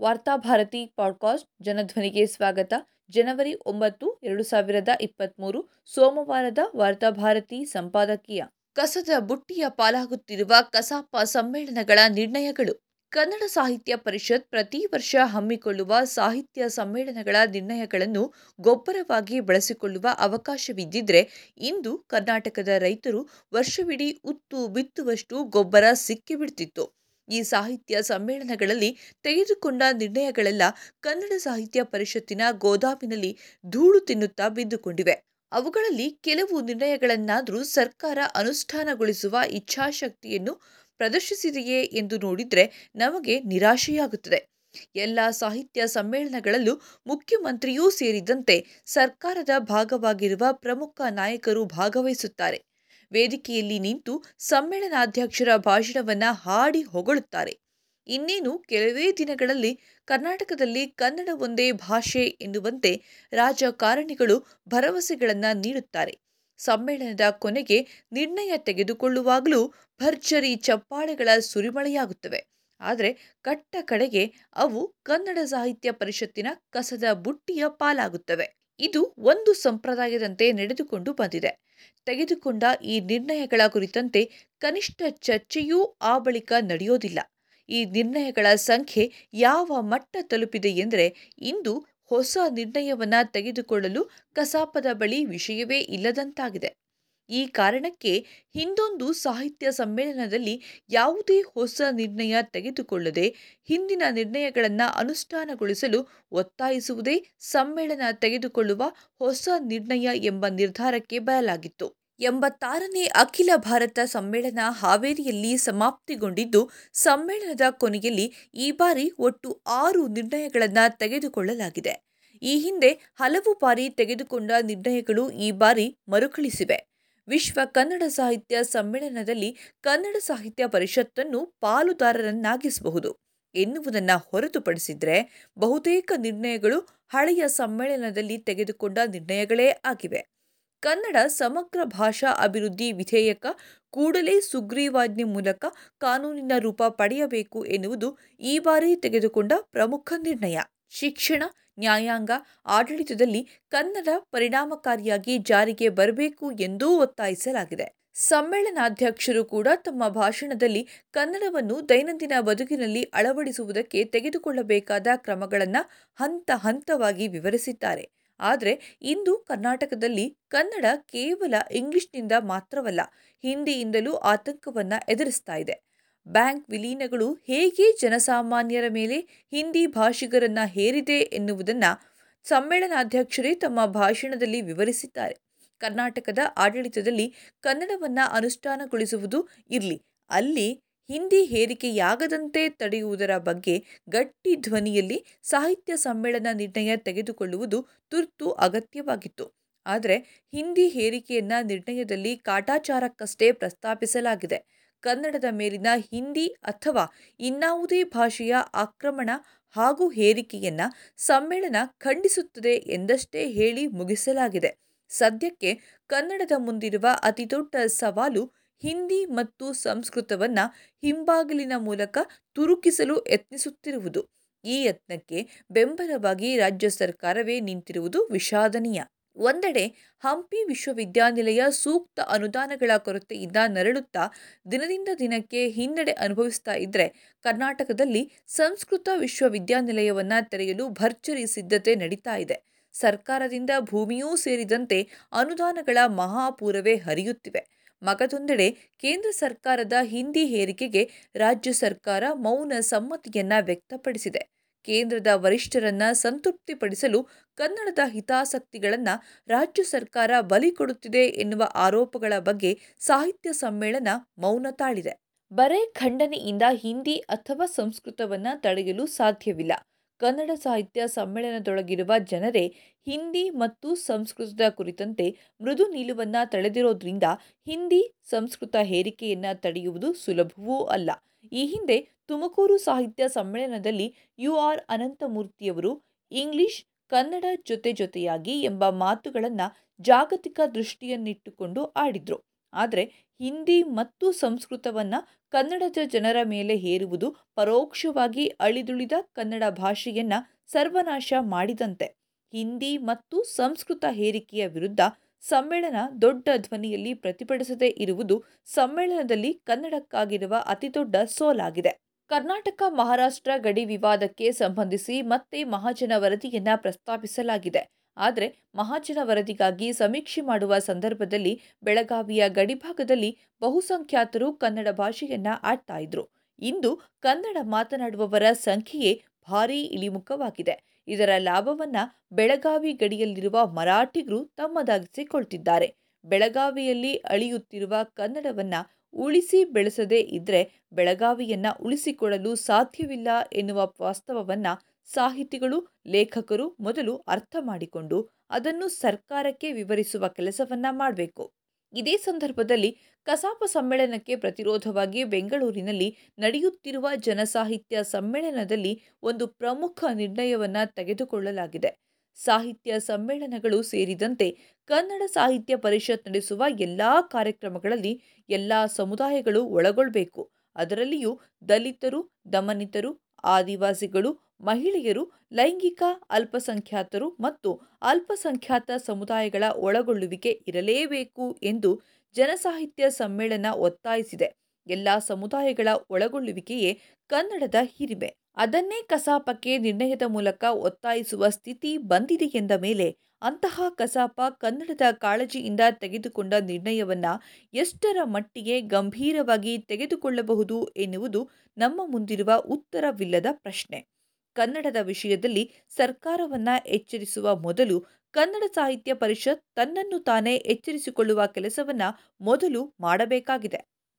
Varthabharati podcast ಜನಧ್ವನಿಗೆ ಸ್ವಾಗತ. ಜನವರಿ ಒಂಬತ್ತು, ಎರಡು ಸಾವಿರದ ಇಪ್ಪತ್ತ್ಮೂರು ಸೋಮವಾರದ ವಾರ್ತಾಭಾರತಿ ಸಂಪಾದಕೀಯ. ಕಸದ ಬುಟ್ಟಿಯ ಪಾಲಾಗುತ್ತಿರುವ ಕಸಾಪ ಸಮ್ಮೇಳನಗಳ ನಿರ್ಣಯಗಳು. ಕನ್ನಡ ಸಾಹಿತ್ಯ ಪರಿಷತ್ ಪ್ರತಿ ವರ್ಷ ಹಮ್ಮಿಕೊಳ್ಳುವ ಸಾಹಿತ್ಯ ಸಮ್ಮೇಳನಗಳ ನಿರ್ಣಯಗಳನ್ನು ಗೊಬ್ಬರವಾಗಿ ಬಳಸಿಕೊಳ್ಳುವ ಅವಕಾಶವಿದ್ದಿದ್ರೆ ಇಂದು ಕರ್ನಾಟಕದ ರೈತರು ವರ್ಷವಿಡೀ ಉತ್ತು ಬಿತ್ತುವಷ್ಟು ಗೊಬ್ಬರ ಸಿಕ್ಕಿಬಿಡ್ತಿತ್ತು. ಈ ಸಾಹಿತ್ಯ ಸಮ್ಮೇಳನಗಳಲ್ಲಿ ತೆಗೆದುಕೊಂಡ ನಿರ್ಣಯಗಳೆಲ್ಲ ಕನ್ನಡ ಸಾಹಿತ್ಯ ಪರಿಷತ್ತಿನ ಗೋದಾಮಿನಲ್ಲಿ ಧೂಳು ತಿನ್ನುತ್ತಾ ಬಿದ್ದುಕೊಂಡಿವೆ. ಅವುಗಳಲ್ಲಿ ಕೆಲವು ನಿರ್ಣಯಗಳನ್ನಾದರೂ ಸರ್ಕಾರ ಅನುಷ್ಠಾನಗೊಳಿಸುವ ಇಚ್ಛಾಶಕ್ತಿಯನ್ನು ಪ್ರದರ್ಶಿಸಿದೆಯೇ ಎಂದು ನೋಡಿದರೆ ನಮಗೆ ನಿರಾಶೆಯಾಗುತ್ತದೆ. ಎಲ್ಲ ಸಾಹಿತ್ಯ ಸಮ್ಮೇಳನಗಳಲ್ಲೂ ಮುಖ್ಯಮಂತ್ರಿಯೂ ಸೇರಿದಂತೆ ಸರ್ಕಾರದ ಭಾಗವಾಗಿರುವ ಪ್ರಮುಖ ನಾಯಕರು ಭಾಗವಹಿಸುತ್ತಾರೆ. ವೇದಿಕೆಯಲ್ಲಿ ನಿಂತು ಸಮ್ಮೇಳನಾಧ್ಯಕ್ಷರ ಭಾಷಣವನ್ನ ಹಾಡಿ ಹೊಗಳುತ್ತಾರೆ. ಇನ್ನೇನು ಕೆಲವೇ ದಿನಗಳಲ್ಲಿ ಕರ್ನಾಟಕದಲ್ಲಿ ಕನ್ನಡ ಒಂದೇ ಭಾಷೆ ಎನ್ನುವಂತೆ ರಾಜಕಾರಣಿಗಳು ಭರವಸೆಗಳನ್ನು ನೀಡುತ್ತಾರೆ. ಸಮ್ಮೇಳನದ ಕೊನೆಗೆ ನಿರ್ಣಯ ತೆಗೆದುಕೊಳ್ಳುವಾಗಲೂ ಭರ್ಜರಿ ಚಪ್ಪಾಳೆಗಳ ಸುರಿಮಳೆಯಾಗುತ್ತವೆ. ಆದರೆ ಕಟ್ಟ ಕಡೆಗೆ ಅವು ಕನ್ನಡ ಸಾಹಿತ್ಯ ಪರಿಷತ್ತಿನ ಕಸದ ಬುಟ್ಟಿಯ ಪಾಲಾಗುತ್ತವೆ. ಇದು ಒಂದು ಸಂಪ್ರದಾಯದಂತೆ ನಡೆದುಕೊಂಡು ಬಂದಿದೆ. ತೆಗೆದುಕೊಂಡ ಈ ನಿರ್ಣಯಗಳ ಕುರಿತಂತೆ ಕನಿಷ್ಠ ಚರ್ಚೆಯೂ ಆ ಬಳಿಕ ನಡೆಯೋದಿಲ್ಲ. ಈ ನಿರ್ಣಯಗಳ ಸಂಖ್ಯೆ ಯಾವ ಮಟ್ಟ ತಲುಪಿದೆ ಎಂದರೆ ಇಂದು ಹೊಸ ನಿರ್ಣಯವನ್ನು ತೆಗೆದುಕೊಳ್ಳಲು ಕಸಾಪದ ಬಳಿ ವಿಷಯವೇ ಇಲ್ಲದಂತಾಗಿದೆ. ಈ ಕಾರಣಕ್ಕೆ ಹಿಂದೊಂದು ಸಾಹಿತ್ಯ ಸಮ್ಮೇಳನದಲ್ಲಿ ಯಾವುದೇ ಹೊಸ ನಿರ್ಣಯ ತೆಗೆದುಕೊಳ್ಳದೆ ಹಿಂದಿನ ನಿರ್ಣಯಗಳನ್ನು ಅನುಷ್ಠಾನಗೊಳಿಸಲು ಒತ್ತಾಯಿಸುವುದೇ ಸಮ್ಮೇಳನ ತೆಗೆದುಕೊಳ್ಳುವ ಹೊಸ ನಿರ್ಣಯ ಎಂಬ ನಿರ್ಧಾರಕ್ಕೆ ಬರಲಾಗಿತ್ತು ಎಂಬತ್ತಾರನೇ ಅಖಿಲ ಭಾರತ ಸಮ್ಮೇಳನ ಹಾವೇರಿಯಲ್ಲಿ ಸಮಾಪ್ತಿಗೊಂಡಿದ್ದು, ಸಮ್ಮೇಳನದ ಕೊನೆಯಲ್ಲಿ ಈ ಬಾರಿ ಒಟ್ಟು ಆರು ನಿರ್ಣಯಗಳನ್ನು ತೆಗೆದುಕೊಳ್ಳಲಾಗಿದೆ. ಈ ಹಿಂದೆ ಹಲವು ಬಾರಿ ತೆಗೆದುಕೊಂಡ ನಿರ್ಣಯಗಳು ಈ ಬಾರಿ ಮರುಕಳಿಸಿವೆ. ವಿಶ್ವ ಕನ್ನಡ ಸಾಹಿತ್ಯ ಸಮ್ಮೇಳನದಲ್ಲಿ ಕನ್ನಡ ಸಾಹಿತ್ಯ ಪರಿಷತ್ತನ್ನು ಪಾಲುದಾರರನ್ನಾಗಿಸಬಹುದು. ಎನ್ನುವುದನ್ನು ಹೊರತುಪಡಿಸಿದರೆ ಬಹುತೇಕ ನಿರ್ಣಯಗಳು ಹಳೆಯ ಸಮ್ಮೇಳನದಲ್ಲಿ ತೆಗೆದುಕೊಂಡ ನಿರ್ಣಯಗಳೇ ಆಗಿವೆ. ಕನ್ನಡ ಸಮಗ್ರ ಭಾಷಾ ಅಭಿವೃದ್ಧಿ ವಿಧೇಯಕ ಕೂಡಲೇ ಸುಗ್ರೀವಾಜ್ಞೆ ಮೂಲಕ ಕಾನೂನಿನ ರೂಪ ಪಡೆಯಬೇಕು ಎನ್ನುವುದು ಈ ಬಾರಿ ತೆಗೆದುಕೊಂಡ ಪ್ರಮುಖ ನಿರ್ಣಯ. ಶಿಕ್ಷಣ ನ್ಯಾಯಾಂಗ ಆಡಳಿತದಲ್ಲಿ ಕನ್ನಡ ಪರಿಣಾಮಕಾರಿಯಾಗಿ ಜಾರಿಗೆ ಬರಬೇಕು ಎಂದೂ ಒತ್ತಾಯಿಸಲಾಗಿದೆ. ಸಮ್ಮೇಳನಾಧ್ಯಕ್ಷರು ಕೂಡ ತಮ್ಮ ಭಾಷಣದಲ್ಲಿ ಕನ್ನಡವನ್ನು ದೈನಂದಿನ ಬದುಕಿನಲ್ಲಿ ಅಳವಡಿಸುವುದಕ್ಕೆ ತೆಗೆದುಕೊಳ್ಳಬೇಕಾದ ಕ್ರಮಗಳನ್ನು ಹಂತ ಹಂತವಾಗಿ ವಿವರಿಸಿದ್ದಾರೆ. ಆದರೆ ಇಂದು ಕರ್ನಾಟಕದಲ್ಲಿ ಕನ್ನಡ ಕೇವಲ ಇಂಗ್ಲಿಷ್ನಿಂದ ಮಾತ್ರವಲ್ಲ, ಹಿಂದಿಯಿಂದಲೂ ಆತಂಕವನ್ನು ಎದುರಿಸ್ತಾ ಇದೆ. ಬ್ಯಾಂಕ್ ವಿಲೀನಗಳು ಹೇಗೆ ಜನಸಾಮಾನ್ಯರ ಮೇಲೆ ಹಿಂದಿ ಭಾಷಿಗರನ್ನ ಹೇರಿದೆ ಎನ್ನುವುದನ್ನು ಸಮ್ಮೇಳನಾಧ್ಯಕ್ಷರೇ ತಮ್ಮ ಭಾಷಣದಲ್ಲಿ ವಿವರಿಸಿದ್ದಾರೆ. ಕರ್ನಾಟಕದ ಆಡಳಿತದಲ್ಲಿ ಕನ್ನಡವನ್ನು ಅನುಷ್ಠಾನಗೊಳಿಸುವುದು ಇರಲಿ, ಅಲ್ಲಿ ಹಿಂದಿ ಹೇರಿಕೆಯಾಗದಂತೆ ತಡೆಯುವುದರ ಬಗ್ಗೆ ಗಟ್ಟಿ ಧ್ವನಿಯಲ್ಲಿ ಸಾಹಿತ್ಯ ಸಮ್ಮೇಳನ ನಿರ್ಣಯ ತೆಗೆದುಕೊಳ್ಳುವುದು ತುರ್ತು ಅಗತ್ಯವಾಗಿತ್ತು. ಆದರೆ ಹಿಂದಿ ಹೇರಿಕೆಯನ್ನ ನಿರ್ಣಯದಲ್ಲಿ ಕಾಟಾಚಾರಕ್ಕಷ್ಟೇ ಪ್ರಸ್ತಾಪಿಸಲಾಗಿದೆ. ಕನ್ನಡದ ಮೇಲಿನ ಹಿಂದಿ ಅಥವಾ ಇನ್ನಾವುದೇ ಭಾಷೆಯ ಆಕ್ರಮಣ ಹಾಗೂ ಹೇರಿಕೆಯನ್ನ ಸಮ್ಮೇಳನ ಖಂಡಿಸುತ್ತದೆ ಎಂದಷ್ಟೇ ಹೇಳಿ ಮುಗಿಸಲಾಗಿದೆ. ಸದ್ಯಕ್ಕೆ ಕನ್ನಡದ ಮುಂದಿರುವ ಅತಿದೊಡ್ಡ ಸವಾಲು ಹಿಂದಿ ಮತ್ತು ಸಂಸ್ಕೃತವನ್ನು ಹಿಂಬಾಗಿಲಿನ ಮೂಲಕ ತುರುಕಿಸಲು ಯತ್ನಿಸುತ್ತಿರುವುದು. ಈ ಯತ್ನಕ್ಕೆ ಬೆಂಬಲವಾಗಿ ರಾಜ್ಯ ಸರ್ಕಾರವೇ ನಿಂತಿರುವುದು ವಿಷಾದನೀಯ. ಒಂದೆಡೆ ಹಂಪಿ ವಿಶ್ವವಿದ್ಯಾನಿಲಯ ಸೂಕ್ತ ಅನುದಾನಗಳ ಕೊರತೆಯಿಂದ ನರಳುತ್ತಾ ದಿನದಿಂದ ದಿನಕ್ಕೆ ಹಿನ್ನಡೆ ಅನುಭವಿಸ್ತಾ ಇದ್ದರೆ ಕರ್ನಾಟಕದಲ್ಲಿ ಸಂಸ್ಕೃತ ವಿಶ್ವವಿದ್ಯಾನಿಲಯವನ್ನು ತೆರೆಯಲು ಭರ್ಜರಿ ಸಿದ್ಧತೆ ನಡೀತಾ ಇದೆ. ಸರ್ಕಾರದಿಂದ ಭೂಮಿಯೂ ಸೇರಿದಂತೆ ಅನುದಾನಗಳ ಮಹಾಪೂರವೇ ಹರಿಯುತ್ತಿವೆ. ಮಗದೊಂದೆಡೆ ಕೇಂದ್ರ ಸರ್ಕಾರದ ಹಿಂದಿ ಹೇರಿಕೆಗೆ ರಾಜ್ಯ ಸರ್ಕಾರ ಮೌನ ಸಮ್ಮತಿಯನ್ನ ವ್ಯಕ್ತಪಡಿಸಿದೆ. ಕೇಂದ್ರದ ವರಿಷ್ಠರನ್ನ ಸಂತೃಪ್ತಿಪಡಿಸಲು ಕನ್ನಡದ ಹಿತಾಸಕ್ತಿಗಳನ್ನು ರಾಜ್ಯ ಸರ್ಕಾರ ಬಲಿ ಕೊಡುತ್ತಿದೆ ಎನ್ನುವ ಆರೋಪಗಳ ಬಗ್ಗೆ ಸಾಹಿತ್ಯ ಸಮ್ಮೇಳನ ಮೌನ ತಾಳಿದೆ. ಬರೇ ಖಂಡನೆಯಿಂದ ಹಿಂದಿ ಅಥವಾ ಸಂಸ್ಕೃತವನ್ನು ತಡೆಯಲು ಸಾಧ್ಯವಿಲ್ಲ. ಕನ್ನಡ ಸಾಹಿತ್ಯ ಸಮ್ಮೇಳನದೊಳಗಿರುವ ಜನರೇ ಹಿಂದಿ ಮತ್ತು ಸಂಸ್ಕೃತದ ಕುರಿತಂತೆ ಮೃದು ನಿಲುವನ್ನು ತಳೆದಿರೋದ್ರಿಂದ ಹಿಂದಿ, ಸಂಸ್ಕೃತ ಹೇರಿಕೆಯನ್ನು ತಡೆಯುವುದು ಸುಲಭವೂ ಅಲ್ಲ. ಈ ಹಿಂದೆ ತುಮಕೂರು ಸಾಹಿತ್ಯ ಸಮ್ಮೇಳನದಲ್ಲಿ ಯು ಆರ್ ಅನಂತಮೂರ್ತಿಯವರು ಇಂಗ್ಲಿಷ್, ಕನ್ನಡ ಜೊತೆ ಜೊತೆಯಾಗಿ ಎಂಬ ಮಾತುಗಳನ್ನು ಜಾಗತಿಕ ದೃಷ್ಟಿಯನ್ನಿಟ್ಟುಕೊಂಡು ಆಡಿದ್ರು. ಆದರೆ ಹಿಂದಿ ಮತ್ತು ಸಂಸ್ಕೃತವನ್ನು ಕನ್ನಡದ ಜನರ ಮೇಲೆ ಹೇರುವುದು ಪರೋಕ್ಷವಾಗಿ ಅಳಿದುಳಿದ ಕನ್ನಡ ಭಾಷೆಯನ್ನು ಸರ್ವನಾಶ ಮಾಡಿದಂತೆ. ಹಿಂದಿ ಮತ್ತು ಸಂಸ್ಕೃತ ಹೇರಿಕೆಯ ವಿರುದ್ಧ ಸಮ್ಮೇಳನ ದೊಡ್ಡ ಧ್ವನಿಯಲ್ಲಿ ಪ್ರತಿಭಟಿಸದೇ ಇರುವುದು ಸಮ್ಮೇಳನದಲ್ಲಿ ಕನ್ನಡಕ್ಕಾಗಿರುವ ಅತಿದೊಡ್ಡ ಸೋಲಾಗಿದೆ. ಕರ್ನಾಟಕ ಮಹಾರಾಷ್ಟ್ರ ಗಡಿ ವಿವಾದಕ್ಕೆ ಸಂಬಂಧಿಸಿ ಮತ್ತೆ ಮಹಾಜನ ವರದಿಯನ್ನ ಪ್ರಸ್ತಾಪಿಸಲಾಗಿದೆ. ಆದರೆ ಮಹಾಜನ ವರದಿಗಾಗಿ ಸಮೀಕ್ಷೆ ಮಾಡುವ ಸಂದರ್ಭದಲ್ಲಿ ಬೆಳಗಾವಿಯ ಗಡಿಭಾಗದಲ್ಲಿ ಬಹುಸಂಖ್ಯಾತರು ಕನ್ನಡ ಭಾಷೆಯನ್ನ ಆಡ್ತಾ ಇದ್ರು. ಇಂದು ಕನ್ನಡ ಮಾತನಾಡುವವರ ಸಂಖ್ಯೆಯೇ ಭಾರೀ ಇಳಿಮುಖವಾಗಿದೆ. ಇದರ ಲಾಭವನ್ನ ಬೆಳಗಾವಿ ಗಡಿಯಲ್ಲಿರುವ ಮರಾಠಿಗರು ತಮ್ಮದಾಗಿಸಿಕೊಳ್ತಿದ್ದಾರೆ. ಬೆಳಗಾವಿಯಲ್ಲಿ ಅಳಿಯುತ್ತಿರುವ ಕನ್ನಡವನ್ನ ಉಳಿಸಿ ಬೆಳೆಸದೇ ಇದ್ರೆ ಬೆಳಗಾವಿಯನ್ನ ಉಳಿಸಿಕೊಳ್ಳಲು ಸಾಧ್ಯವಿಲ್ಲ ಎನ್ನುವ ವಾಸ್ತವವನ್ನ ಸಾಹಿತಿಗಳು, ಲೇಖಕರು ಮೊದಲು ಅರ್ಥ ಮಾಡಿಕೊಂಡು ಅದನ್ನು ಸರ್ಕಾರಕ್ಕೆ ವಿವರಿಸುವ ಕೆಲಸವನ್ನ ಮಾಡಬೇಕು. ಇದೇ ಸಂದರ್ಭದಲ್ಲಿ ಕಸಾಪ ಸಮ್ಮೇಳನಕ್ಕೆ ಪ್ರತಿರೋಧವಾಗಿ ಬೆಂಗಳೂರಿನಲ್ಲಿ ನಡೆಯುತ್ತಿರುವ ಜನಸಾಹಿತ್ಯ ಸಮ್ಮೇಳನದಲ್ಲಿ ಒಂದು ಪ್ರಮುಖ ನಿರ್ಣಯವನ್ನು ತೆಗೆದುಕೊಳ್ಳಲಾಗಿದೆ. ಸಾಹಿತ್ಯ ಸಮ್ಮೇಳನಗಳು ಸೇರಿದಂತೆ ಕನ್ನಡ ಸಾಹಿತ್ಯ ಪರಿಷತ್ ನಡೆಸುವ ಎಲ್ಲ ಕಾರ್ಯಕ್ರಮಗಳಲ್ಲಿ ಎಲ್ಲ ಸಮುದಾಯಗಳು ಒಳಗೊಳ್ಳಬೇಕು ಅದರಲ್ಲಿಯೂ ದಲಿತರು, ದಮನಿತರು, ಆದಿವಾಸಿಗಳು ಮಹಿಳೆಯರು ಲೈಂಗಿಕ, ಅಲ್ಪಸಂಖ್ಯಾತರು ಮತ್ತು ಅಲ್ಪಸಂಖ್ಯಾತ ಸಮುದಾಯಗಳ ಒಳಗೊಳ್ಳುವಿಕೆ ಇರಲೇಬೇಕು ಎಂದು ಜನಸಾಹಿತ್ಯ ಸಮ್ಮೇಳನ ಒತ್ತಾಯಿಸಿದೆ. ಎಲ್ಲ ಸಮುದಾಯಗಳ ಒಳಗೊಳ್ಳುವಿಕೆಯೇ ಕನ್ನಡದ ಹಿರಿಮೆ. ಅದನ್ನೇ ಕಸಾಪಕ್ಕೆ ನಿರ್ಣಯದ ಮೂಲಕ ಒತ್ತಾಯಿಸುವ ಸ್ಥಿತಿ ಬಂದಿದೆ ಎಂದ ಮೇಲೆ ಅಂತಹ ಕಸಾಪ ಕನ್ನಡದ ಕಾಳಜಿಯಿಂದ ತೆಗೆದುಕೊಂಡ ನಿರ್ಣಯವನ್ನ ಎಷ್ಟರ ಮಟ್ಟಿಗೆ ಗಂಭೀರವಾಗಿ ತೆಗೆದುಕೊಳ್ಳಬಹುದು ಎನ್ನುವುದು ನಮ್ಮ ಮುಂದಿರುವ ಉತ್ತರವಿಲ್ಲದ ಪ್ರಶ್ನೆ. ಕನ್ನಡದ ವಿಷಯದಲ್ಲಿ ಸರ್ಕಾರವನ್ನ ಎಚ್ಚರಿಸುವ ಮೊದಲು ಕನ್ನಡ ಸಾಹಿತ್ಯ ಪರಿಷತ್ ತನ್ನನ್ನು ತಾನೇ ಎಚ್ಚರಿಸಿಕೊಳ್ಳುವ ಕೆಲಸವನ್ನ ಮೊದಲು ಮಾಡಬೇಕಾಗಿದೆ.